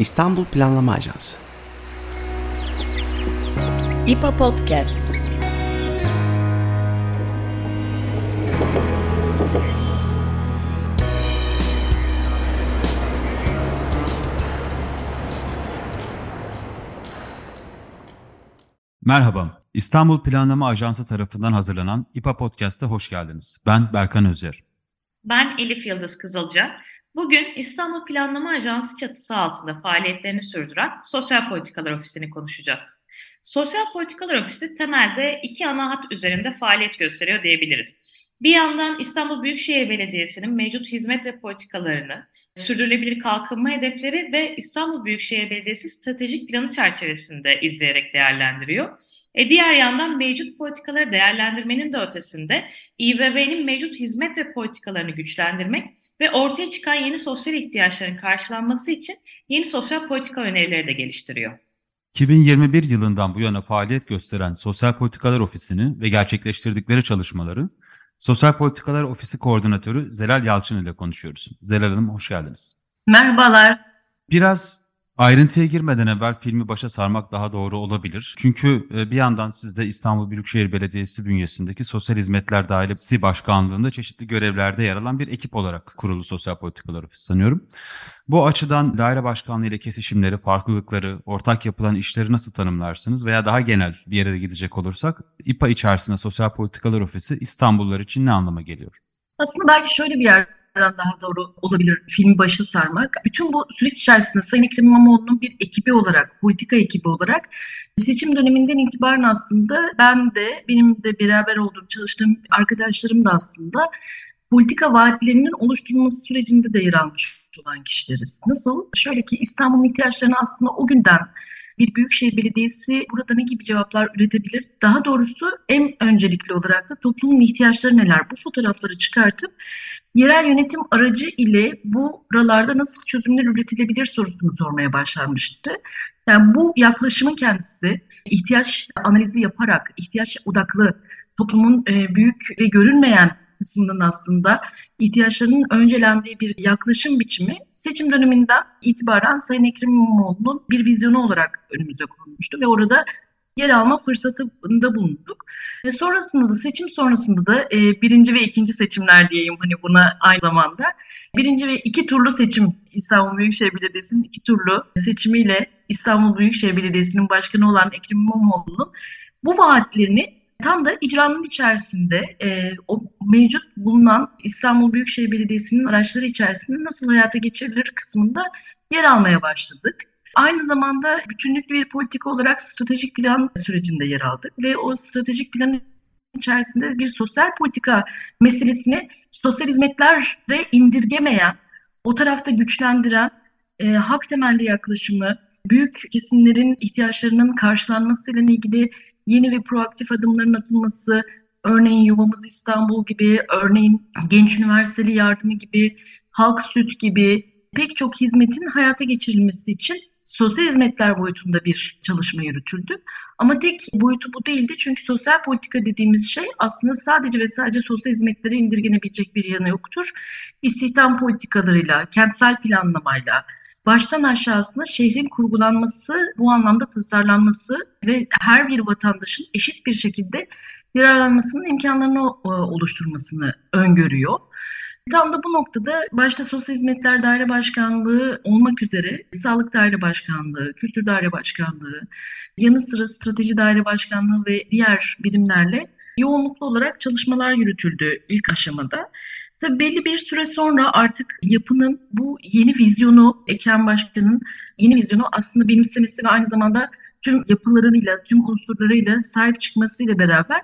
İstanbul Planlama Ajansı İPA Podcast Merhaba, İstanbul Planlama Ajansı tarafından hazırlanan İPA Podcast'a hoş geldiniz. Ben Berkan Özer. Ben Elif Yıldız Kızılca. Bugün İstanbul Planlama Ajansı çatısı altında faaliyetlerini sürdüren Sosyal Politikalar Ofisi'ni konuşacağız. Sosyal Politikalar Ofisi temelde iki ana hat üzerinde faaliyet gösteriyor diyebiliriz. Bir yandan İstanbul Büyükşehir Belediyesi'nin mevcut hizmet ve politikalarını, sürdürülebilir kalkınma hedefleri ve İstanbul Büyükşehir Belediyesi stratejik planı çerçevesinde izleyerek değerlendiriyor. E diğer yandan mevcut politikaları değerlendirmenin de ötesinde İBB'nin mevcut hizmet ve politikalarını güçlendirmek ve ortaya çıkan yeni sosyal ihtiyaçların karşılanması için yeni sosyal politika önerileri de geliştiriyor. 2021 yılından bu yana faaliyet gösteren Sosyal Politikalar Ofisi'ni ve gerçekleştirdikleri çalışmaları Sosyal Politikalar Ofisi Koordinatörü Zelal Yalçın ile konuşuyoruz. Zelal Hanım hoş geldiniz. Merhabalar. Biraz Ayrıntıya girmeden evvel filmi başa sarmak daha doğru olabilir. Çünkü e, bir yandan siz de İstanbul Büyükşehir Belediyesi bünyesindeki Sosyal Hizmetler Dairesi Başkanlığı'nda çeşitli görevlerde yer alan bir ekip olarak kurulu Sosyal Politikalar Ofisi sanıyorum. Bu açıdan daire başkanlığı ile kesişimleri, farklılıkları, ortak yapılan işleri nasıl tanımlarsınız veya daha genel bir yere de gidecek olursak İPA içerisinde Sosyal Politikalar Ofisi İstanbullular için ne anlama geliyor? Aslında belki şöyle bir yer daha doğru olabilir filmi başı sarmak. Bütün bu süreç içerisinde Sayın Ekrem İmamoğlu'nun bir ekibi olarak, politika ekibi olarak seçim döneminden itibaren aslında ben de, benim de beraber olduğum, çalıştığım arkadaşlarım da aslında politika vaatlerinin oluşturulması sürecinde de yer almış olan kişileriz. Nasıl? Şöyle ki İstanbul'un ihtiyaçlarını aslında o günden bir büyükşehir belediyesi burada ne gibi cevaplar üretebilir? Daha doğrusu en öncelikli olarak da toplumun ihtiyaçları neler? Bu fotoğrafları çıkartıp yerel yönetim aracı ile bu buralarda nasıl çözümler üretilebilir sorusunu sormaya başlanmıştı. Yani bu yaklaşımın kendisi ihtiyaç analizi yaparak, ihtiyaç odaklı toplumun e, büyük ve görünmeyen kısmının aslında ihtiyaçlarının öncelendiği bir yaklaşım biçimi seçim döneminden itibaren Sayın Ekrem İmamoğlu'nun bir vizyonu olarak önümüze konulmuştu ve orada yer alma fırsatında bulunduk. E sonrasında da seçim sonrasında da e, birinci ve ikinci seçimler diyeyim hani buna aynı zamanda. Birinci ve iki turlu seçim İstanbul Büyükşehir Belediyesi'nin iki turlu seçimiyle İstanbul Büyükşehir Belediyesi'nin başkanı olan Ekrem İmamoğlu'nun bu vaatlerini Tam da icranın içerisinde e, o mevcut bulunan İstanbul Büyükşehir Belediyesi'nin araçları içerisinde nasıl hayata geçirilir kısmında yer almaya başladık. Aynı zamanda bütünlüklü bir politika olarak stratejik plan sürecinde yer aldık ve o stratejik planın içerisinde bir sosyal politika meselesini sosyal hizmetlere indirgemeyen, o tarafta güçlendiren, e, hak temelli yaklaşımı, büyük kesimlerin ihtiyaçlarının karşılanmasıyla ilgili yeni ve proaktif adımların atılması, örneğin Yuvamız İstanbul gibi, örneğin Genç Üniversiteli Yardımı gibi, Halk Süt gibi pek çok hizmetin hayata geçirilmesi için sosyal hizmetler boyutunda bir çalışma yürütüldü. Ama tek boyutu bu değildi çünkü sosyal politika dediğimiz şey aslında sadece ve sadece sosyal hizmetlere indirgenebilecek bir yanı yoktur. İstihdam politikalarıyla, kentsel planlamayla, baştan aşağısına şehrin kurgulanması, bu anlamda tasarlanması ve her bir vatandaşın eşit bir şekilde yararlanmasının imkanlarını e, oluşturmasını öngörüyor. Tam da bu noktada başta Sosyal Hizmetler Daire Başkanlığı olmak üzere Sağlık Daire Başkanlığı, Kültür Daire Başkanlığı, yanı sıra Strateji Daire Başkanlığı ve diğer birimlerle yoğunluklu olarak çalışmalar yürütüldü ilk aşamada. Tabii belli bir süre sonra artık yapının bu yeni vizyonu, Ekrem Başkan'ın yeni vizyonu aslında benimsemesi ve aynı zamanda tüm yapılarıyla, tüm unsurlarıyla sahip çıkmasıyla beraber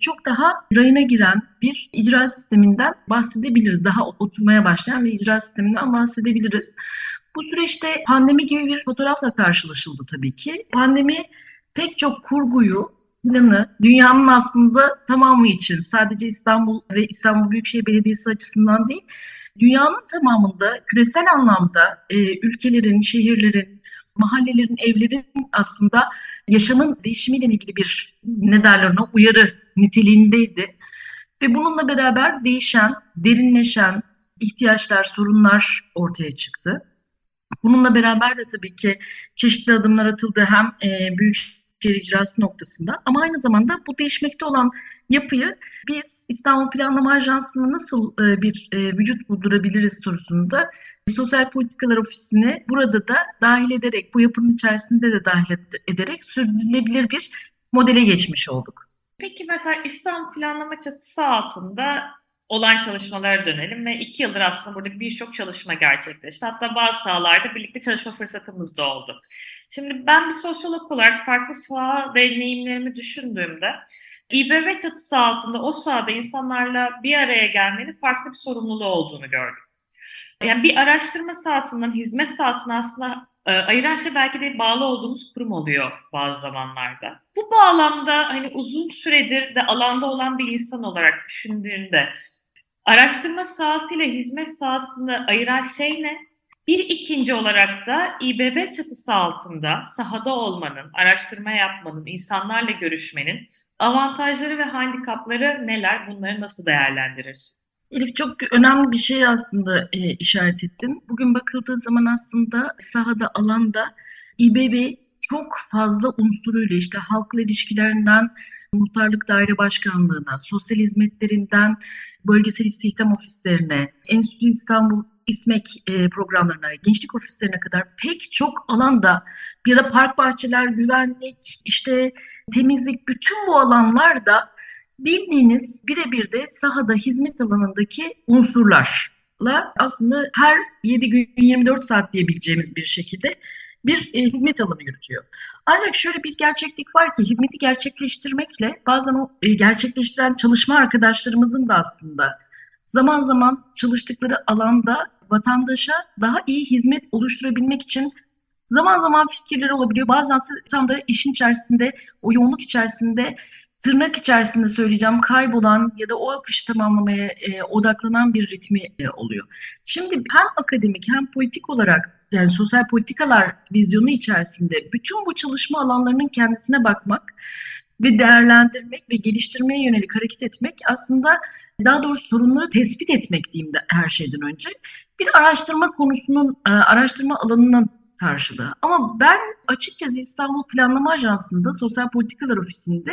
çok daha rayına giren bir icra sisteminden bahsedebiliriz. Daha oturmaya başlayan bir icra sisteminden bahsedebiliriz. Bu süreçte pandemi gibi bir fotoğrafla karşılaşıldı tabii ki. Pandemi pek çok kurguyu, planı dünyanın aslında tamamı için sadece İstanbul ve İstanbul Büyükşehir Belediyesi açısından değil, dünyanın tamamında küresel anlamda e, ülkelerin, şehirlerin, mahallelerin, evlerin aslında yaşamın değişimiyle ilgili bir ne derler ona uyarı niteliğindeydi. Ve bununla beraber değişen, derinleşen ihtiyaçlar, sorunlar ortaya çıktı. Bununla beraber de tabii ki çeşitli adımlar atıldı hem e, büyük şehir icrası noktasında ama aynı zamanda bu değişmekte olan yapıyı biz İstanbul Planlama Ajansı'na nasıl e, bir e, vücut buldurabiliriz sorusunda Sosyal Politikalar Ofisi'ni burada da dahil ederek, bu yapının içerisinde de dahil ederek sürdürülebilir bir modele geçmiş olduk. Peki mesela İstanbul Planlama çatısı altında olan çalışmalara dönelim ve iki yıldır aslında burada birçok çalışma gerçekleşti. Hatta bazı sahalarda birlikte çalışma fırsatımız da oldu. Şimdi ben bir sosyolog olarak farklı saha deneyimlerimi düşündüğümde İBB çatısı altında o sahada insanlarla bir araya gelmenin farklı bir sorumluluğu olduğunu gördüm. Yani bir araştırma sahasından hizmet sahasına aslında e, ayıran şey belki de bağlı olduğumuz kurum oluyor bazı zamanlarda. Bu bağlamda hani uzun süredir de alanda olan bir insan olarak düşündüğünde araştırma sahasıyla hizmet sahasını ayıran şey ne? Bir ikinci olarak da İBB çatısı altında sahada olmanın, araştırma yapmanın, insanlarla görüşmenin avantajları ve handikapları neler? Bunları nasıl değerlendirirsin? Elif çok önemli bir şey aslında e, işaret ettin. Bugün bakıldığı zaman aslında sahada, alanda İBB çok fazla unsuruyla işte halkla ilişkilerinden muhtarlık daire başkanlığına, sosyal hizmetlerinden bölgesel istihdam ofislerine, Enstitü İstanbul İSMEK e, programlarına, gençlik ofislerine kadar pek çok alanda ya da park bahçeler, güvenlik, işte temizlik bütün bu alanlarda bildiğiniz birebir de sahada hizmet alanındaki unsurlarla aslında her 7 gün 24 saat diyebileceğimiz bir şekilde bir e, hizmet alanı yürütüyor. Ancak şöyle bir gerçeklik var ki hizmeti gerçekleştirmekle bazen o e, gerçekleştiren çalışma arkadaşlarımızın da aslında zaman zaman çalıştıkları alanda vatandaşa daha iyi hizmet oluşturabilmek için zaman zaman fikirleri olabiliyor. Bazen tam da işin içerisinde, o yoğunluk içerisinde tırnak içerisinde söyleyeceğim kaybolan ya da o akış tamamlamaya e, odaklanan bir ritmi e, oluyor. Şimdi hem akademik hem politik olarak yani sosyal politikalar vizyonu içerisinde bütün bu çalışma alanlarının kendisine bakmak ve değerlendirmek ve geliştirmeye yönelik hareket etmek aslında daha doğrusu sorunları tespit etmek diyeyim de her şeyden önce bir araştırma konusunun e, araştırma alanının karşılığı. Ama ben açıkçası İstanbul Planlama Ajansı'nda Sosyal Politikalar Ofisi'nde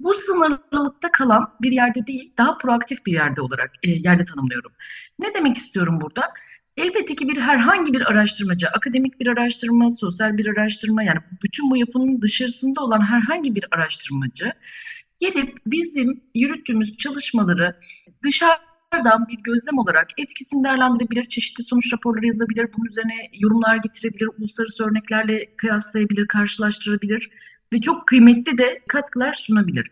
bu sınırlılıkta kalan bir yerde değil, daha proaktif bir yerde olarak e, yerde tanımlıyorum. Ne demek istiyorum burada? Elbette ki bir herhangi bir araştırmacı, akademik bir araştırma, sosyal bir araştırma yani bütün bu yapının dışarısında olan herhangi bir araştırmacı gelip bizim yürüttüğümüz çalışmaları dışarıdan bir gözlem olarak etkisini değerlendirebilir, çeşitli sonuç raporları yazabilir, bunun üzerine yorumlar getirebilir, uluslararası örneklerle kıyaslayabilir, karşılaştırabilir ve çok kıymetli de katkılar sunabilir.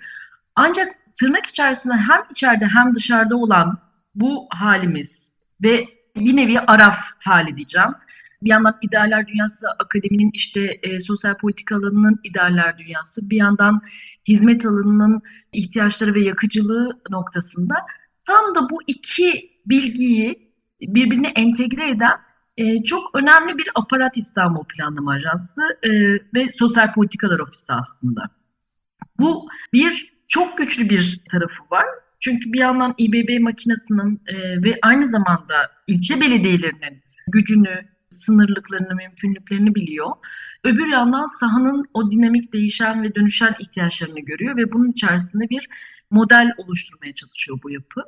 Ancak tırnak içerisinde hem içeride hem dışarıda olan bu halimiz ve bir nevi araf hali diyeceğim. Bir yandan idealler dünyası akademinin işte e, sosyal politika alanının idealler dünyası, bir yandan hizmet alanının ihtiyaçları ve yakıcılığı noktasında tam da bu iki bilgiyi birbirine entegre eden e, çok önemli bir aparat İstanbul Planlama Ajansı e, ve Sosyal Politikalar Ofisi aslında. Bu bir çok güçlü bir tarafı var. Çünkü bir yandan İBB makinesinin e, ve aynı zamanda ilçe belediyelerinin gücünü, sınırlıklarını, mümkünlüklerini biliyor. Öbür yandan sahanın o dinamik değişen ve dönüşen ihtiyaçlarını görüyor ve bunun içerisinde bir model oluşturmaya çalışıyor bu yapı.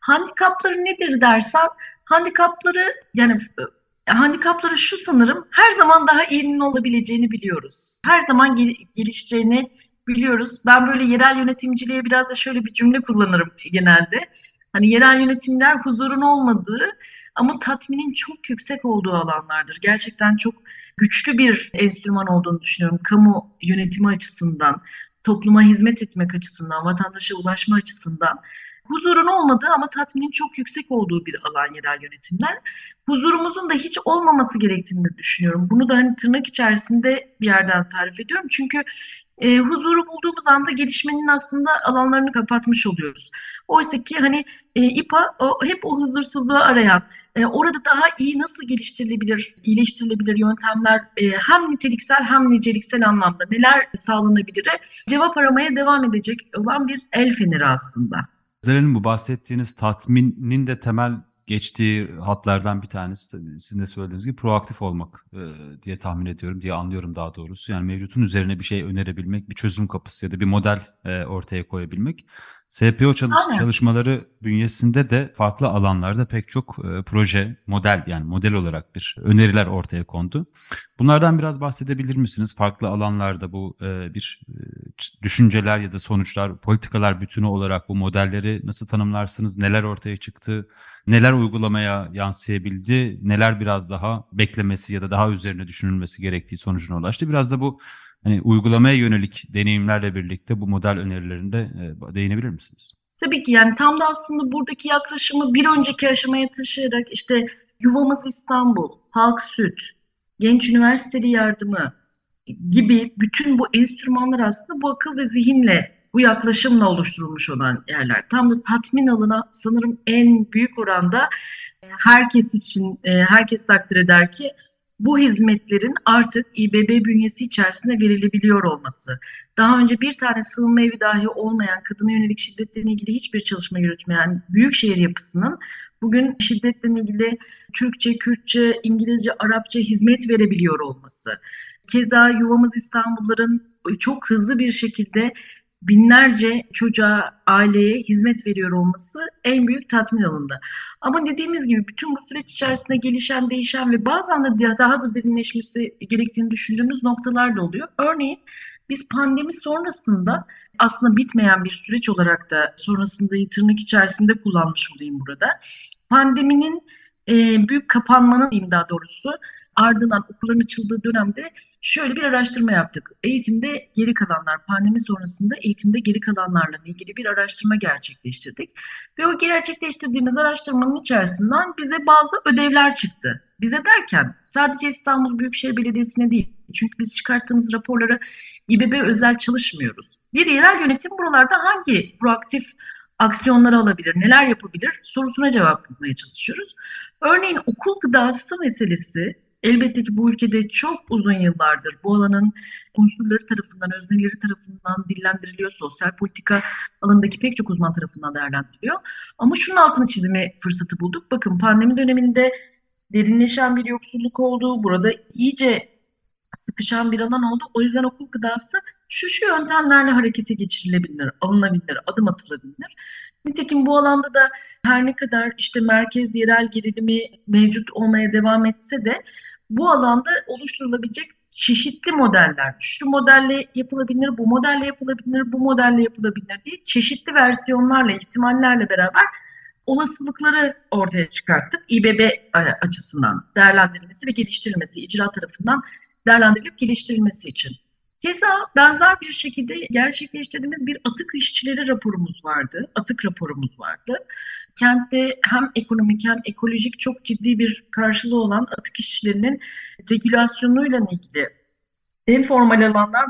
Handikapları nedir dersen, handikapları yani handikapları şu sanırım her zaman daha iyinin olabileceğini biliyoruz. Her zaman gel- gelişeceğini biliyoruz. Ben böyle yerel yönetimciliğe biraz da şöyle bir cümle kullanırım genelde. Hani yerel yönetimler huzurun olmadığı ama tatminin çok yüksek olduğu alanlardır. Gerçekten çok güçlü bir enstrüman olduğunu düşünüyorum kamu yönetimi açısından, topluma hizmet etmek açısından, vatandaşa ulaşma açısından huzurun olmadığı ama tatminin çok yüksek olduğu bir alan yerel yönetimler. Huzurumuzun da hiç olmaması gerektiğini düşünüyorum. Bunu da hani tırnak içerisinde bir yerden tarif ediyorum. Çünkü e, huzuru bulduğumuz anda gelişmenin aslında alanlarını kapatmış oluyoruz. Oysa ki hani e, İPA o, hep o huzursuzluğu arayan, e, orada daha iyi nasıl geliştirilebilir, iyileştirilebilir yöntemler e, hem niteliksel hem niceliksel anlamda neler sağlanabilir cevap aramaya devam edecek olan bir el feneri aslında. Zerel'in bu bahsettiğiniz tatminin de temel geçtiği hatlardan bir tanesi sizin de söylediğiniz gibi proaktif olmak e, diye tahmin ediyorum, diye anlıyorum daha doğrusu. Yani mevcutun üzerine bir şey önerebilmek, bir çözüm kapısı ya da bir model e, ortaya koyabilmek. SPO çalış Aynen. çalışmaları bünyesinde de farklı alanlarda pek çok e, proje, model yani model olarak bir öneriler ortaya kondu. Bunlardan biraz bahsedebilir misiniz? Farklı alanlarda bu e, bir e, düşünceler ya da sonuçlar, politikalar bütünü olarak bu modelleri nasıl tanımlarsınız? Neler ortaya çıktı? Neler uygulamaya yansıyabildi? Neler biraz daha beklemesi ya da daha üzerine düşünülmesi gerektiği sonucuna ulaştı? Biraz da bu hani uygulamaya yönelik deneyimlerle birlikte bu model önerilerinde e, değinebilir misiniz? Tabii ki yani tam da aslında buradaki yaklaşımı bir önceki aşamaya taşıyarak işte Yuvamız İstanbul, Halk Süt, Genç Üniversiteli Yardımı gibi bütün bu enstrümanlar aslında bu akıl ve zihinle, bu yaklaşımla oluşturulmuş olan yerler. Tam da tatmin alına sanırım en büyük oranda e, herkes için, e, herkes takdir eder ki bu hizmetlerin artık İBB bünyesi içerisinde verilebiliyor olması. Daha önce bir tane sığınma evi dahi olmayan, kadına yönelik şiddetle ilgili hiçbir çalışma yürütmeyen büyükşehir yapısının bugün şiddetle ilgili Türkçe, Kürtçe, İngilizce, Arapça hizmet verebiliyor olması. Keza Yuvamız İstanbulların çok hızlı bir şekilde binlerce çocuğa, aileye hizmet veriyor olması en büyük tatmin alında. Ama dediğimiz gibi bütün bu süreç içerisinde gelişen, değişen ve bazen de daha da derinleşmesi gerektiğini düşündüğümüz noktalar da oluyor. Örneğin biz pandemi sonrasında aslında bitmeyen bir süreç olarak da sonrasında tırnak içerisinde kullanmış olayım burada. Pandeminin e, büyük kapanmanın diyeyim daha doğrusu ardından okulların açıldığı dönemde şöyle bir araştırma yaptık. Eğitimde geri kalanlar, pandemi sonrasında eğitimde geri kalanlarla ilgili bir araştırma gerçekleştirdik. Ve o gerçekleştirdiğimiz araştırmanın içerisinden bize bazı ödevler çıktı. Bize derken sadece İstanbul Büyükşehir Belediyesi'ne değil. Çünkü biz çıkarttığımız raporları İBB özel çalışmıyoruz. Bir yerel yönetim buralarda hangi proaktif aksiyonları alabilir, neler yapabilir sorusuna cevap bulmaya çalışıyoruz. Örneğin okul gıdası meselesi elbette ki bu ülkede çok uzun yıllardır bu alanın unsurları tarafından, özneleri tarafından dillendiriliyor. Sosyal politika alanındaki pek çok uzman tarafından değerlendiriliyor. Ama şunun altını çizme fırsatı bulduk. Bakın pandemi döneminde derinleşen bir yoksulluk oldu. Burada iyice sıkışan bir alan oldu. O yüzden okul gıdası şu şu yöntemlerle harekete geçirilebilir, alınabilir, adım atılabilir. Nitekim bu alanda da her ne kadar işte merkez yerel gerilimi mevcut olmaya devam etse de bu alanda oluşturulabilecek çeşitli modeller, şu modelle yapılabilir, bu modelle yapılabilir, bu modelle yapılabilir diye çeşitli versiyonlarla, ihtimallerle beraber olasılıkları ortaya çıkarttık. İBB açısından değerlendirilmesi ve geliştirilmesi, icra tarafından değerlendirilip geliştirilmesi için. Keza benzer bir şekilde gerçekleştirdiğimiz bir atık işçileri raporumuz vardı. Atık raporumuz vardı. Kentte hem ekonomik hem ekolojik çok ciddi bir karşılığı olan atık işçilerinin regülasyonuyla ilgili en formal alandan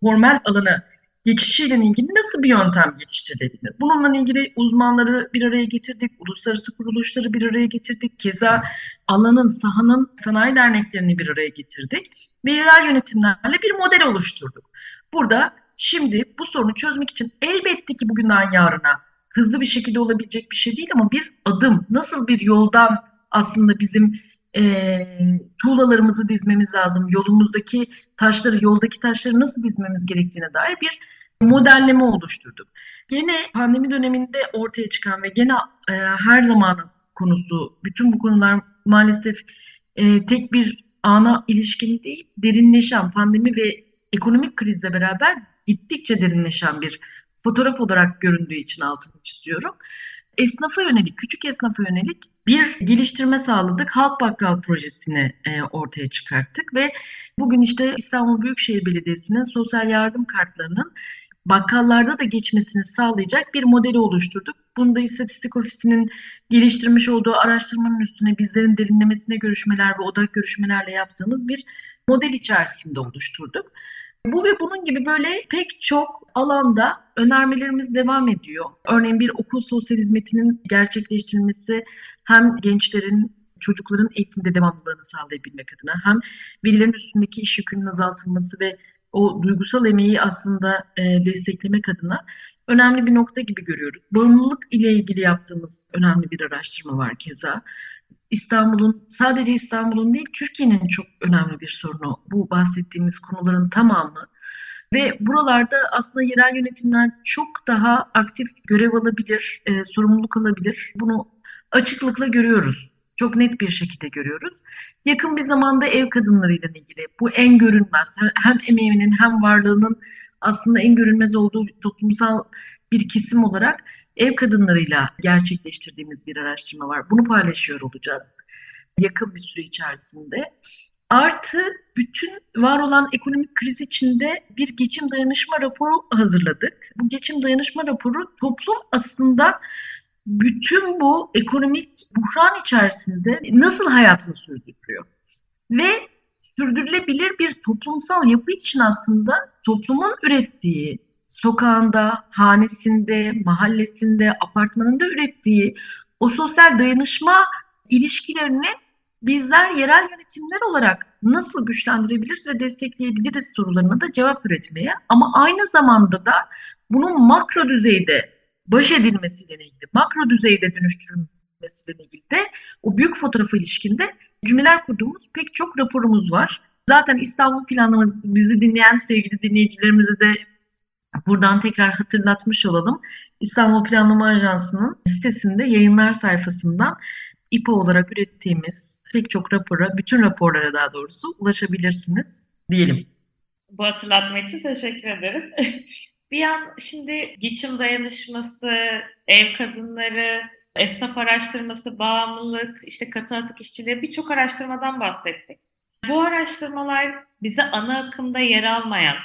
formel alana geçişiyle ilgili nasıl bir yöntem geliştirilebilir? Bununla ilgili uzmanları bir araya getirdik, uluslararası kuruluşları bir araya getirdik. Keza alanın, sahanın sanayi derneklerini bir araya getirdik ve yerel yönetimlerle bir model oluşturduk. Burada şimdi bu sorunu çözmek için elbette ki bugünden yarına hızlı bir şekilde olabilecek bir şey değil ama bir adım, nasıl bir yoldan aslında bizim e, tuğlalarımızı dizmemiz lazım, yolumuzdaki taşları, yoldaki taşları nasıl dizmemiz gerektiğine dair bir modelleme oluşturduk. Gene pandemi döneminde ortaya çıkan ve gene e, her zaman konusu, bütün bu konular maalesef e, tek bir ana ilişkili değil, derinleşen pandemi ve ekonomik krizle beraber gittikçe derinleşen bir fotoğraf olarak göründüğü için altını çiziyorum. Esnafa yönelik, küçük esnafa yönelik bir geliştirme sağladık. Halk Bakkal projesini e, ortaya çıkarttık ve bugün işte İstanbul Büyükşehir Belediyesi'nin sosyal yardım kartlarının bakkallarda da geçmesini sağlayacak bir modeli oluşturduk. Bunu da İstatistik Ofisi'nin geliştirmiş olduğu araştırmanın üstüne bizlerin derinlemesine görüşmeler ve odak görüşmelerle yaptığımız bir model içerisinde oluşturduk. Bu ve bunun gibi böyle pek çok alanda önermelerimiz devam ediyor. Örneğin bir okul sosyal hizmetinin gerçekleştirilmesi hem gençlerin çocukların eğitimde devamlılığını sağlayabilmek adına hem velilerin üstündeki iş yükünün azaltılması ve o duygusal emeği aslında e, desteklemek adına önemli bir nokta gibi görüyoruz. Bağımlılık ile ilgili yaptığımız önemli bir araştırma var keza. İstanbul'un sadece İstanbul'un değil Türkiye'nin çok önemli bir sorunu bu bahsettiğimiz konuların tamamı. Ve buralarda aslında yerel yönetimler çok daha aktif görev alabilir, e, sorumluluk alabilir. Bunu açıklıkla görüyoruz. Çok net bir şekilde görüyoruz. Yakın bir zamanda ev kadınlarıyla ilgili bu en görünmez hem emeğinin hem varlığının aslında en görünmez olduğu toplumsal bir kesim olarak ev kadınlarıyla gerçekleştirdiğimiz bir araştırma var. Bunu paylaşıyor olacağız yakın bir süre içerisinde. Artı bütün var olan ekonomik kriz içinde bir geçim dayanışma raporu hazırladık. Bu geçim dayanışma raporu toplum aslında bütün bu ekonomik buhran içerisinde nasıl hayatını sürdürüyor? Ve sürdürülebilir bir toplumsal yapı için aslında toplumun ürettiği, sokağında, hanesinde, mahallesinde, apartmanında ürettiği o sosyal dayanışma ilişkilerini bizler yerel yönetimler olarak nasıl güçlendirebiliriz ve destekleyebiliriz sorularına da cevap üretmeye ama aynı zamanda da bunun makro düzeyde baş edilmesiyle ilgili, makro düzeyde dönüştürülmesiyle ilgili de o büyük fotoğrafı ilişkinde cümleler kurduğumuz pek çok raporumuz var. Zaten İstanbul planlaması bizi dinleyen sevgili dinleyicilerimize de buradan tekrar hatırlatmış olalım. İstanbul Planlama Ajansı'nın sitesinde yayınlar sayfasından İPO olarak ürettiğimiz pek çok rapora, bütün raporlara daha doğrusu ulaşabilirsiniz diyelim. Bu hatırlatma için teşekkür ederiz. bir yan şimdi geçim dayanışması, ev kadınları, esnaf araştırması, bağımlılık, işte katı atık işçiliği birçok araştırmadan bahsettik. Bu araştırmalar bize ana akımda yer almayan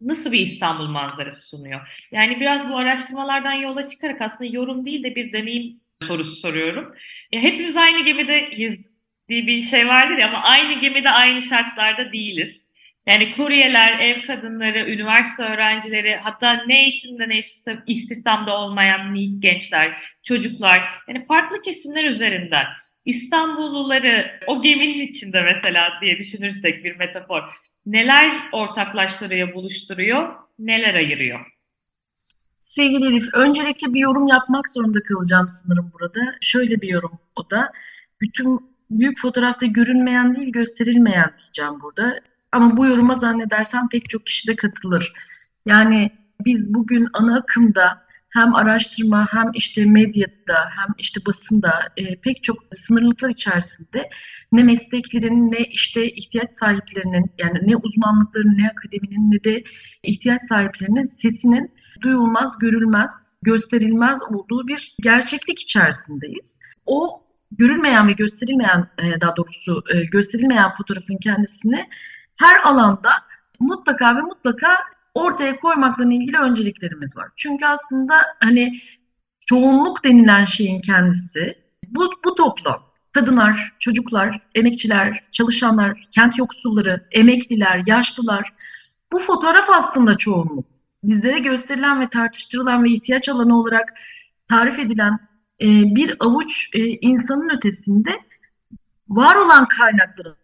nasıl bir İstanbul manzarası sunuyor? Yani biraz bu araştırmalardan yola çıkarak aslında yorum değil de bir deneyim sorusu soruyorum. Ya hepimiz aynı gemideyiz diye bir şey vardır ya ama aynı gemide aynı şartlarda değiliz. Yani kuryeler, ev kadınları, üniversite öğrencileri, hatta ne eğitimde ne istihdamda olmayan gençler, çocuklar, yani farklı kesimler üzerinden İstanbulluları o geminin içinde mesela diye düşünürsek bir metafor neler ortaklaştırıyor, buluşturuyor, neler ayırıyor? Sevgili Elif, öncelikle bir yorum yapmak zorunda kalacağım sanırım burada. Şöyle bir yorum o da. Bütün büyük fotoğrafta görünmeyen değil gösterilmeyen diyeceğim burada. Ama bu yoruma zannedersem pek çok kişi de katılır. Yani biz bugün ana akımda hem araştırma hem işte medyada hem işte basında e, pek çok sınırlıklar içerisinde ne mesleklerin ne işte ihtiyaç sahiplerinin yani ne uzmanlıkların ne akademinin ne de ihtiyaç sahiplerinin sesinin duyulmaz, görülmez, gösterilmez olduğu bir gerçeklik içerisindeyiz. O görülmeyen ve gösterilmeyen e, daha doğrusu e, gösterilmeyen fotoğrafın kendisini her alanda mutlaka ve mutlaka ortaya koymakla ilgili önceliklerimiz var. Çünkü aslında hani çoğunluk denilen şeyin kendisi bu, bu toplam. Kadınlar, çocuklar, emekçiler, çalışanlar, kent yoksulları, emekliler, yaşlılar. Bu fotoğraf aslında çoğunluk. Bizlere gösterilen ve tartıştırılan ve ihtiyaç alanı olarak tarif edilen e, bir avuç e, insanın ötesinde var olan kaynakların,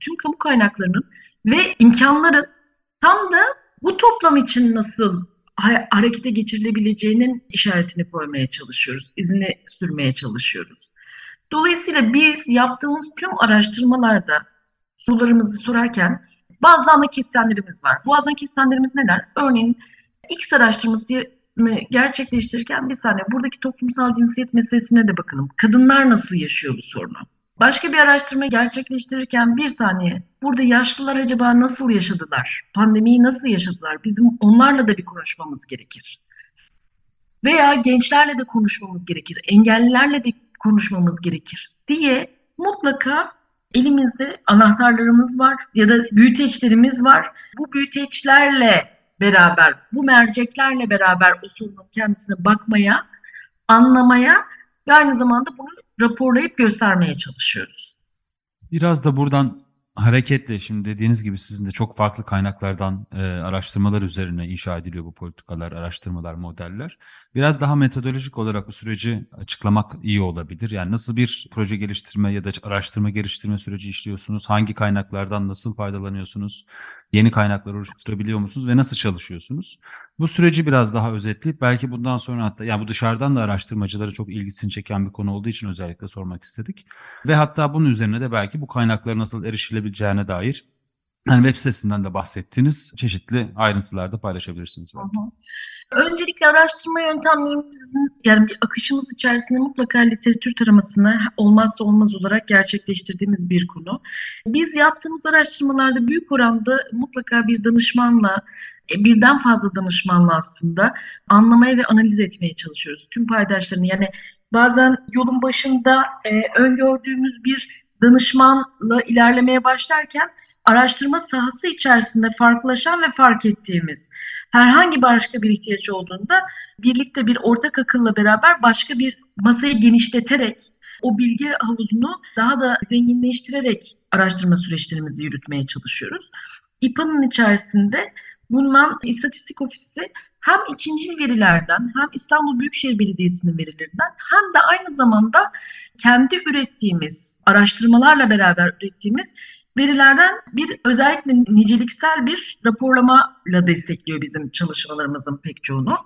tüm kamu kaynaklarının ve imkanların tam da bu toplam için nasıl harekete geçirilebileceğinin işaretini koymaya çalışıyoruz, izini sürmeye çalışıyoruz. Dolayısıyla biz yaptığımız tüm araştırmalarda sorularımızı sorarken bazı ana kesenlerimiz var. Bu ana kesenlerimiz neler? Örneğin X araştırması gerçekleştirirken bir saniye buradaki toplumsal cinsiyet meselesine de bakalım. Kadınlar nasıl yaşıyor bu sorunu? Başka bir araştırma gerçekleştirirken bir saniye burada yaşlılar acaba nasıl yaşadılar? Pandemiyi nasıl yaşadılar? Bizim onlarla da bir konuşmamız gerekir. Veya gençlerle de konuşmamız gerekir. Engellilerle de konuşmamız gerekir diye mutlaka elimizde anahtarlarımız var ya da büyüteçlerimiz var. Bu büyüteçlerle beraber, bu merceklerle beraber o sorunun kendisine bakmaya, anlamaya ve aynı zamanda bunu raporlayıp göstermeye çalışıyoruz. Biraz da buradan hareketle şimdi dediğiniz gibi sizin de çok farklı kaynaklardan e, araştırmalar üzerine inşa ediliyor bu politikalar, araştırmalar, modeller. Biraz daha metodolojik olarak bu süreci açıklamak iyi olabilir. Yani nasıl bir proje geliştirme ya da araştırma geliştirme süreci işliyorsunuz? Hangi kaynaklardan nasıl faydalanıyorsunuz? Yeni kaynaklar oluşturabiliyor musunuz ve nasıl çalışıyorsunuz? Bu süreci biraz daha özetleyip belki bundan sonra hatta ya bu dışarıdan da araştırmacılara çok ilgisini çeken bir konu olduğu için özellikle sormak istedik. Ve hatta bunun üzerine de belki bu kaynaklara nasıl erişilebileceğine dair yani web sitesinden de bahsettiğiniz çeşitli ayrıntılarda paylaşabilirsiniz. Belki. Öncelikle araştırma yöntemlerimizin yani bir akışımız içerisinde mutlaka literatür taramasını olmazsa olmaz olarak gerçekleştirdiğimiz bir konu. Biz yaptığımız araştırmalarda büyük oranda mutlaka bir danışmanla e, birden fazla danışmanla aslında anlamaya ve analiz etmeye çalışıyoruz. Tüm paydaşlarını yani bazen yolun başında e, öngördüğümüz bir danışmanla ilerlemeye başlarken araştırma sahası içerisinde farklılaşan ve fark ettiğimiz herhangi başka bir ihtiyaç olduğunda birlikte bir ortak akılla beraber başka bir masayı genişleterek o bilgi havuzunu daha da zenginleştirerek araştırma süreçlerimizi yürütmeye çalışıyoruz. İPA'nın içerisinde bulunan istatistik ofisi hem ikinci verilerden hem İstanbul Büyükşehir Belediyesi'nin verilerinden hem de aynı zamanda kendi ürettiğimiz araştırmalarla beraber ürettiğimiz verilerden bir özellikle niceliksel bir raporlamayla destekliyor bizim çalışmalarımızın pek çoğunu.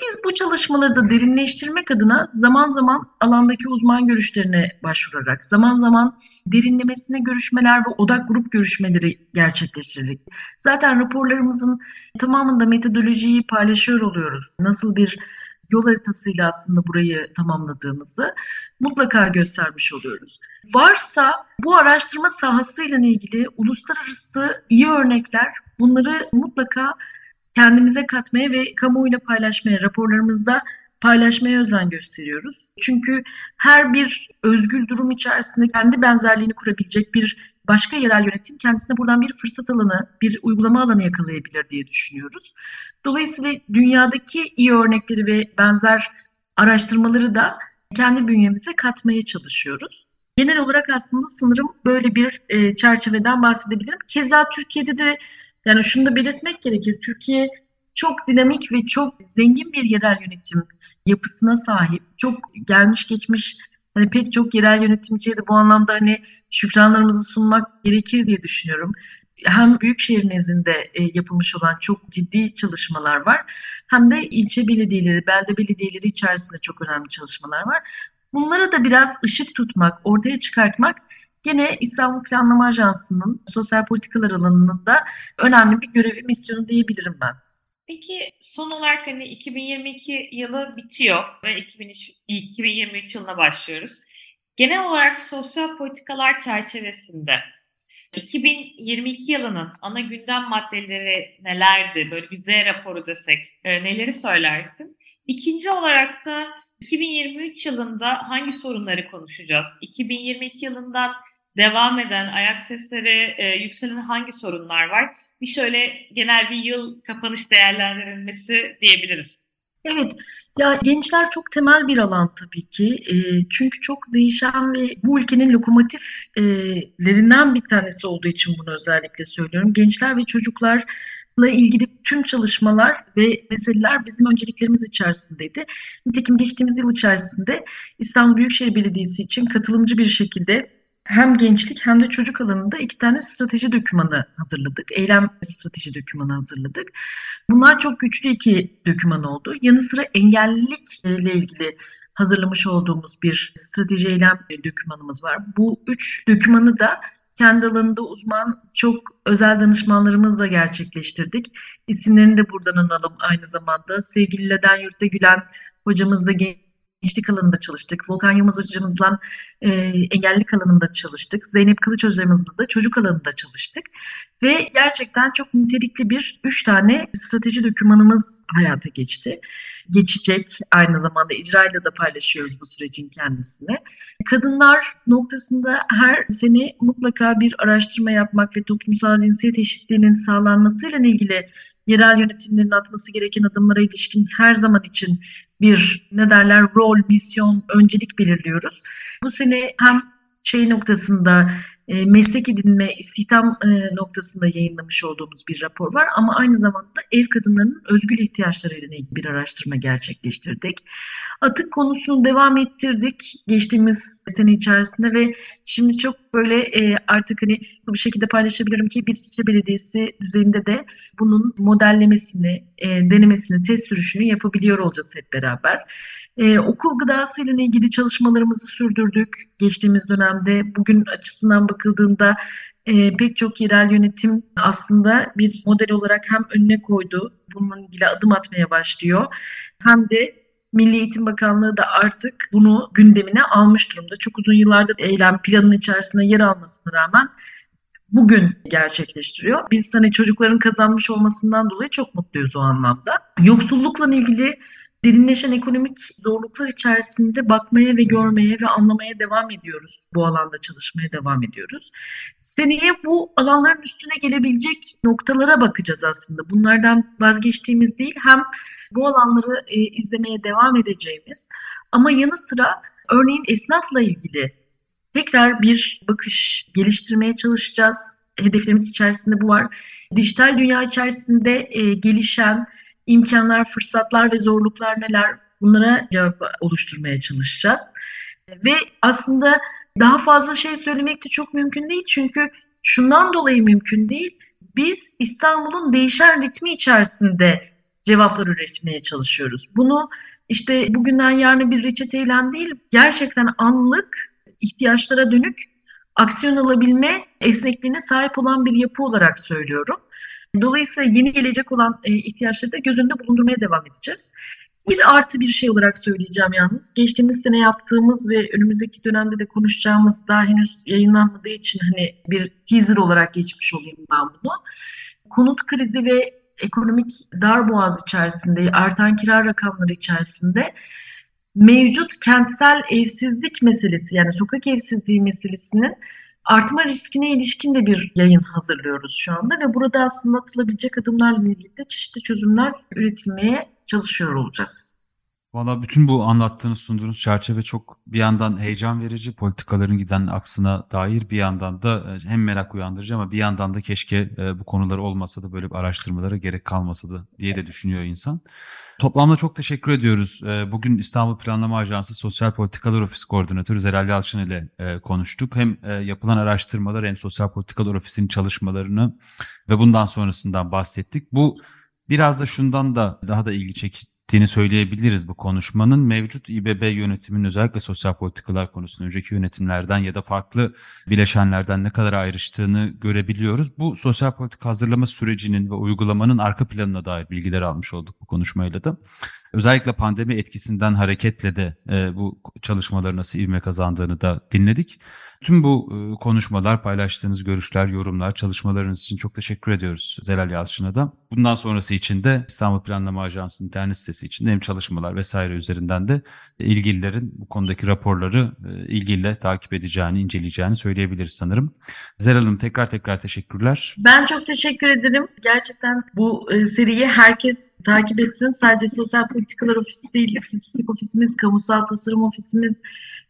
Biz bu çalışmaları da derinleştirmek adına zaman zaman alandaki uzman görüşlerine başvurarak, zaman zaman derinlemesine görüşmeler ve odak grup görüşmeleri gerçekleştirerek, zaten raporlarımızın tamamında metodolojiyi paylaşıyor oluyoruz. Nasıl bir yol haritasıyla aslında burayı tamamladığımızı mutlaka göstermiş oluyoruz. Varsa bu araştırma sahasıyla ilgili uluslararası iyi örnekler bunları mutlaka kendimize katmaya ve kamuoyuyla paylaşmaya, raporlarımızda paylaşmaya özen gösteriyoruz. Çünkü her bir özgül durum içerisinde kendi benzerliğini kurabilecek bir başka yerel yönetim kendisine buradan bir fırsat alanı, bir uygulama alanı yakalayabilir diye düşünüyoruz. Dolayısıyla dünyadaki iyi örnekleri ve benzer araştırmaları da kendi bünyemize katmaya çalışıyoruz. Genel olarak aslında sanırım böyle bir e, çerçeveden bahsedebilirim. Keza Türkiye'de de yani şunu da belirtmek gerekir. Türkiye çok dinamik ve çok zengin bir yerel yönetim yapısına sahip. Çok gelmiş geçmiş hani pek çok yerel yönetimciye de bu anlamda hani şükranlarımızı sunmak gerekir diye düşünüyorum. Hem büyükşehir nezdinde e, yapılmış olan çok ciddi çalışmalar var. Hem de ilçe belediyeleri, belde belediyeleri içerisinde çok önemli çalışmalar var. Bunlara da biraz ışık tutmak, ortaya çıkartmak Gene İstanbul Planlama Ajansı'nın sosyal politikalar alanında önemli bir görevi, misyonu diyebilirim ben. Peki son olarak hani 2022 yılı bitiyor ve 2003, 2023 yılına başlıyoruz. Genel olarak sosyal politikalar çerçevesinde 2022 yılının ana gündem maddeleri nelerdi? Böyle bir Z raporu desek e, neleri söylersin? İkinci olarak da 2023 yılında hangi sorunları konuşacağız? 2022 yılından devam eden ayak sesleri e, yükselen hangi sorunlar var? Bir şöyle genel bir yıl kapanış değerlendirilmesi diyebiliriz. Evet, ya gençler çok temel bir alan tabii ki. E, çünkü çok değişen ve bu ülkenin lokomotiflerinden bir tanesi olduğu için bunu özellikle söylüyorum. Gençler ve çocuklarla ilgili tüm çalışmalar ve meseleler bizim önceliklerimiz içerisindeydi. Nitekim geçtiğimiz yıl içerisinde İstanbul Büyükşehir Belediyesi için katılımcı bir şekilde hem gençlik hem de çocuk alanında iki tane strateji dokümanı hazırladık. Eylem strateji dokümanı hazırladık. Bunlar çok güçlü iki doküman oldu. Yanı sıra engellilikle ilgili hazırlamış olduğumuz bir strateji eylem dokümanımız var. Bu üç dokümanı da kendi alanında uzman çok özel danışmanlarımızla gerçekleştirdik. İsimlerini de buradan analım aynı zamanda. Sevgili Leden Yurtta Gülen hocamız genç gençlik alanında çalıştık. Volkan Yılmaz hocamızla e, engellilik alanında çalıştık. Zeynep Kılıç hocamızla da çocuk alanında çalıştık. Ve gerçekten çok nitelikli bir üç tane strateji dokümanımız hayata geçti. Geçecek aynı zamanda icrayla da paylaşıyoruz bu sürecin kendisini. Kadınlar noktasında her sene mutlaka bir araştırma yapmak ve toplumsal cinsiyet eşitliğinin sağlanmasıyla ilgili yerel yönetimlerin atması gereken adımlara ilişkin her zaman için bir ne derler rol, misyon, öncelik belirliyoruz. Bu sene hem şey noktasında e, meslek edinme, istihdam e, noktasında yayınlamış olduğumuz bir rapor var. Ama aynı zamanda ev kadınlarının özgül ihtiyaçlarıyla ilgili bir araştırma gerçekleştirdik. Atık konusunu devam ettirdik geçtiğimiz sene içerisinde ve şimdi çok böyle e, artık hani bu şekilde paylaşabilirim ki bir ilçe belediyesi düzeyinde de bunun modellemesini, e, denemesini, test sürüşünü yapabiliyor olacağız hep beraber. Ee, okul gıdası ile ilgili çalışmalarımızı sürdürdük geçtiğimiz dönemde. Bugün açısından bakıldığında e, pek çok yerel yönetim aslında bir model olarak hem önüne koydu, bununla ilgili adım atmaya başlıyor. Hem de Milli Eğitim Bakanlığı da artık bunu gündemine almış durumda. Çok uzun yıllardır eylem planının içerisinde yer almasına rağmen bugün gerçekleştiriyor. Biz hani çocukların kazanmış olmasından dolayı çok mutluyuz o anlamda. Yoksullukla ilgili derinleşen ekonomik zorluklar içerisinde bakmaya ve görmeye ve anlamaya devam ediyoruz. Bu alanda çalışmaya devam ediyoruz. Seneye bu alanların üstüne gelebilecek noktalara bakacağız aslında. Bunlardan vazgeçtiğimiz değil hem bu alanları e, izlemeye devam edeceğimiz ama yanı sıra örneğin esnafla ilgili tekrar bir bakış geliştirmeye çalışacağız. Hedeflerimiz içerisinde bu var. Dijital dünya içerisinde e, gelişen imkanlar, fırsatlar ve zorluklar neler bunlara cevap oluşturmaya çalışacağız. Ve aslında daha fazla şey söylemek de çok mümkün değil çünkü şundan dolayı mümkün değil. Biz İstanbul'un değişen ritmi içerisinde cevaplar üretmeye çalışıyoruz. Bunu işte bugünden yarına bir reçeteyle değil, gerçekten anlık ihtiyaçlara dönük aksiyon alabilme esnekliğine sahip olan bir yapı olarak söylüyorum. Dolayısıyla yeni gelecek olan e, ihtiyaçları da göz önünde bulundurmaya devam edeceğiz. Bir artı bir şey olarak söyleyeceğim yalnız. Geçtiğimiz sene yaptığımız ve önümüzdeki dönemde de konuşacağımız daha henüz yayınlanmadığı için hani bir teaser olarak geçmiş olayım ben bunu. Konut krizi ve ekonomik darboğaz içerisinde, artan kira rakamları içerisinde mevcut kentsel evsizlik meselesi yani sokak evsizliği meselesinin artma riskine ilişkin de bir yayın hazırlıyoruz şu anda ve burada aslında atılabilecek adımlarla de çeşitli çözümler üretilmeye çalışıyor olacağız. Valla bütün bu anlattığınız, sunduğunuz çerçeve çok bir yandan heyecan verici, politikaların giden aksına dair bir yandan da e, hem merak uyandırıcı ama bir yandan da keşke e, bu konular olmasa da böyle araştırmalara gerek kalmasa da diye de düşünüyor insan. Toplamda çok teşekkür ediyoruz. E, bugün İstanbul Planlama Ajansı Sosyal Politikalar Ofisi Koordinatörü Zeral Yalçın ile konuştuk. Hem yapılan araştırmalar hem Sosyal Politikalar Ofisi'nin çalışmalarını ve bundan sonrasından bahsettik. Bu biraz da şundan da daha da ilgi çekici ettiğini söyleyebiliriz bu konuşmanın. Mevcut İBB yönetiminin özellikle sosyal politikalar konusunda önceki yönetimlerden ya da farklı bileşenlerden ne kadar ayrıştığını görebiliyoruz. Bu sosyal politika hazırlama sürecinin ve uygulamanın arka planına dair bilgiler almış olduk bu konuşmayla da. Özellikle pandemi etkisinden hareketle de e, bu çalışmaları nasıl ivme kazandığını da dinledik. Tüm bu e, konuşmalar, paylaştığınız görüşler, yorumlar, çalışmalarınız için çok teşekkür ediyoruz Zelal Yalçın'a da. Bundan sonrası için de İstanbul Planlama Ajansı'nın internet sitesi için hem çalışmalar vesaire üzerinden de ilgililerin bu konudaki raporları e, ilgiyle takip edeceğini, inceleyeceğini söyleyebiliriz sanırım. Zelal Hanım tekrar tekrar teşekkürler. Ben çok teşekkür ederim. Gerçekten bu e, seriyi herkes takip etsin. Sadece Sosyal Politikalar Ofisi değil, İstatistik Ofisimiz, Kamusal Tasarım Ofisimiz,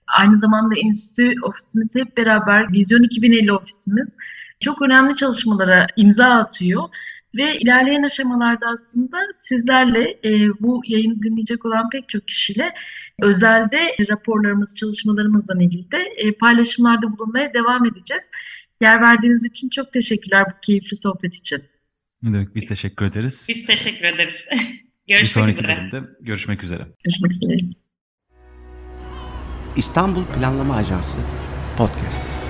Aynı zamanda enstitü ofisimiz hep beraber Vizyon 2050 ofisimiz çok önemli çalışmalara imza atıyor. Ve ilerleyen aşamalarda aslında sizlerle e, bu yayını dinleyecek olan pek çok kişiyle özelde raporlarımız, çalışmalarımızla ilgili de e, paylaşımlarda bulunmaya devam edeceğiz. Yer verdiğiniz için çok teşekkürler bu keyifli sohbet için. Ne demek biz teşekkür ederiz. Biz teşekkür ederiz. görüşmek Bir sonraki üzere. bölümde görüşmek üzere. Görüşmek üzere. İstanbul Planlama Ajansı Podcast.